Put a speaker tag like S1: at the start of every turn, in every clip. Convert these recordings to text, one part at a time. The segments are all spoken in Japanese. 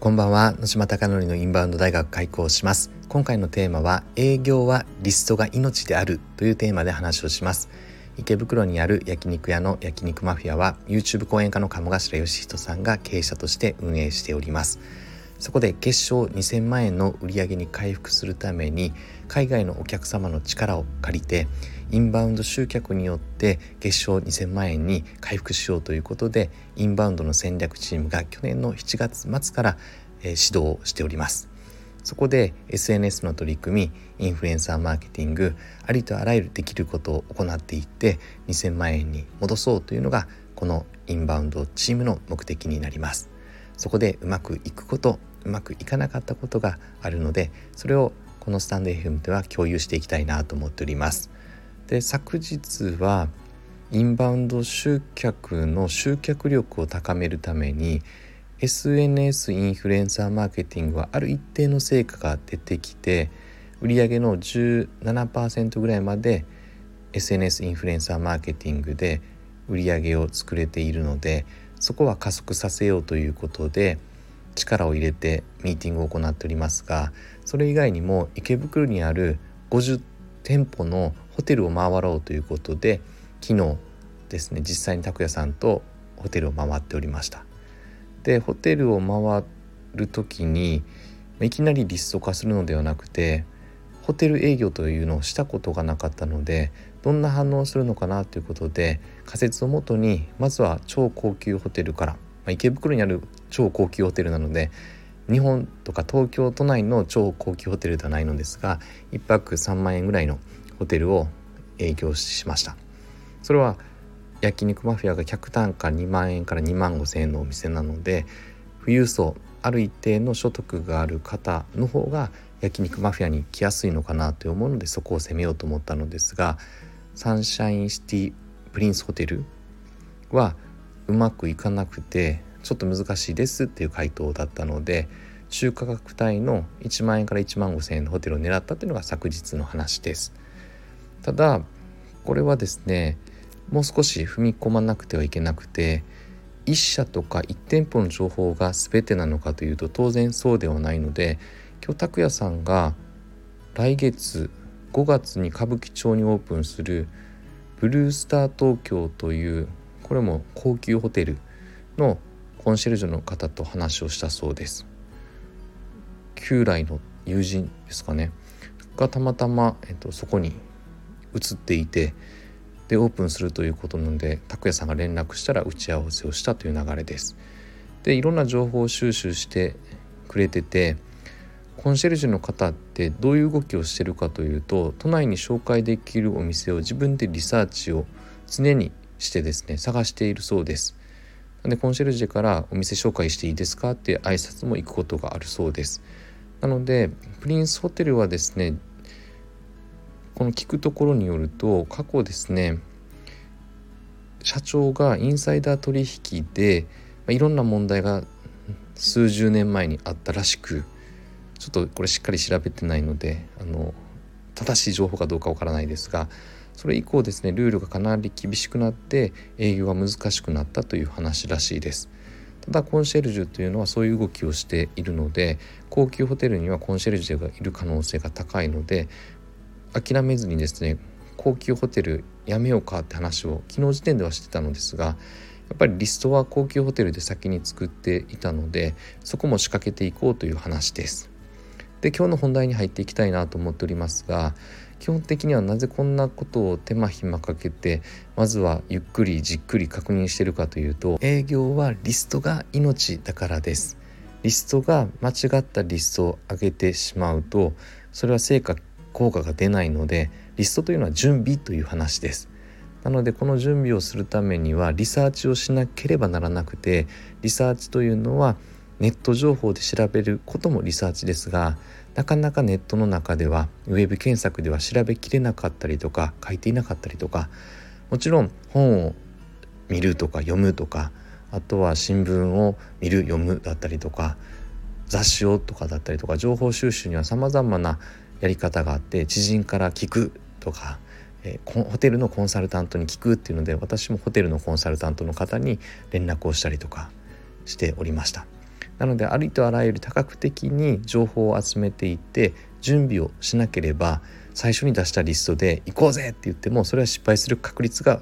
S1: こんばんは。野島貴則のインバウンド大学開校します。今回のテーマは営業はリストが命であるというテーマで話をします。池袋にある焼肉屋の焼肉マフィアは YouTube 講演家の鴨頭義人さんが経営者として運営しております。そこで月賞2000万円の売り上げに回復するために海外のお客様の力を借りてインバウンド集客によって月賞2000万円に回復しようということでインバウンドの戦略チームが去年の7月末から、え指導をしております。そこで SNS の取り組みインフルエンサーマーケティングありとあらゆるできることを行っていって2000万円に戻そうというのがこのインバウンドチームの目的になります。そこでうまくいくことうまくいかなかったことがあるのでそれをこのスタンド FM では共有していきたいなと思っております。で昨日はインバウンド集客の集客力を高めるために SNS インフルエンサーマーケティングはある一定の成果が出てきて売上の17%ぐらいまで SNS インフルエンサーマーケティングで売上を作れているのでそこは加速させようということで力を入れてミーティングを行っておりますがそれ以外にも池袋にある50店舗のホテルを回ろうということで昨日ですね実際に拓也さんとホテルを回っておりました。でホテルを回る時にいきなりリスト化するのではなくてホテル営業というのをしたことがなかったのでどんな反応をするのかなということで仮説をもとにまずは超高級ホテルから、あ、池袋にある超高級ホテルなので日本とか東京都内の超高級ホテルではないのですが1泊3万円ぐらいのホテルを営業しました。それは焼肉マフィアが客単価2万円から2万5千円のお店なので富裕層ある一定の所得がある方の方が焼肉マフィアに来やすいのかなと思うのでそこを攻めようと思ったのですがサンシャインシティプリンスホテルはうまくいかなくてちょっと難しいですっていう回答だったので中価格帯の1万円から1万5千円のホテルを狙ったっていうのが昨日の話です。ただこれはですねもう少し踏み込まなくてはいけなくて1社とか1店舗の情報が全てなのかというと当然そうではないので今日拓也さんが来月5月に歌舞伎町にオープンするブルースター東京というこれも高級ホテルのコンシェルジュの方と話をしたそうです。旧来の友人ですかね。がたまたま、えっと、そこに移っていてでオープンするということなので拓也さんが連絡したら打ち合わせをしたという流れです。でいろんな情報を収集してくれててコンシェルジュの方ってどういう動きをしてるかというと都内に紹介できるお店を自分でリサーチを常にしてですね探しているそうです。でコンシェルジュからお店紹介していいですか？って挨拶も行くことがあるそうです。なのでプリンスホテルはですねこの聞くところによると過去ですね社長がインサイダー取引で、ま、いろんな問題が数十年前にあったらしくちょっとこれしっかり調べてないのであの正しい情報かどうかわからないですがそれ以降ですねルールがかなり厳しくなって営業が難しくなったという話らしいです。ただコンシェルジュというのはそういう動きをしているので高級ホテルにはコンシェルジュがいる可能性が高いので諦めずにですね高級ホテルやめようかって話を昨日時点ではしてたのですがやっぱりリストは高級ホテルで先に作っていたのでそこも仕掛けていこうという話です。で今日の本題に入っていきたいなと思っておりますが基本的にはなぜこんなことを手間暇かけてまずはゆっくりじっくり確認してるかというと営業はリストが命だからです。リストが間違ったリストを上げてしまうとそれは成果効果が出ないのでリストというのは準備という話です。なのでこの準備をするためにはリサーチをしなければならなくてリサーチというのはネット情報で調べることもリサーチですがなかなかネットの中ではウェブ検索では調べきれなかったりとか書いていなかったりとかもちろん本を見るとか読むとかあとは新聞を見る読むだったりとか雑誌をとかだったりとか情報収集にはさまざまなやり方があって知人から聞くとか、えー、ホテルのコンサルタントに聞くっていうので私もホテルのコンサルタントの方に連絡をしたりとかしておりました。なのでありとあらゆる多角的に情報を集めていって準備をしなければ最初に出したリストで行こうぜって言ってもそれは失敗する確率が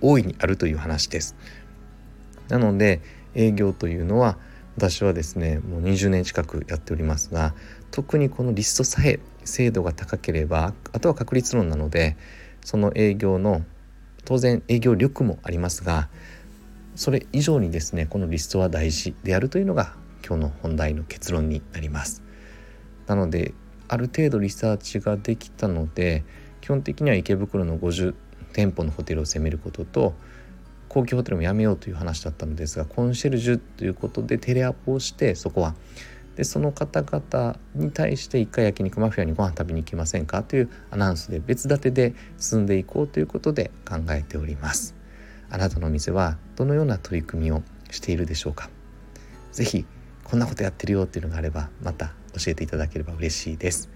S1: 大いにあるという話です。なので営業というのは私はですねもう20年近くやっておりますが特にこのリストさえ精度が高ければあとは確率論なのでその営業の当然営業力もありますがそれ以上にですねこのリストは大事であるというのが今日の本題の結論になります。なのである程度リサーチができたので基本的には池袋の50店舗のホテルを攻めることと高級ホテルもやめようという話だったのですがコンシェルジュということでテレアポをしてそこは。でその方々に対して一回焼肉マフィアにご飯食べに行きませんかというアナウンスで別立てで進んでいこうということで考えております。あなたの店はどのような取り組みをしているでしょうか？是非こんなことやってるよっていうのがあればまた教えていただければ嬉しいです。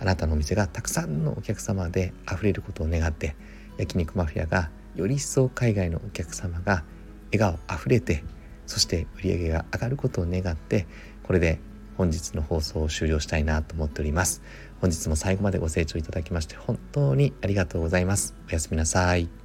S1: あなたのお店がたくさんのお客様で溢れることを願って焼肉マフィアがより一層海外のお客様が笑顔あふれてそして売り上げが上がることを願ってこれで本日の放送を終了したいなと思っております。本日も最後までご清聴いただきまして本当にありがとうございます。おやすみなさい。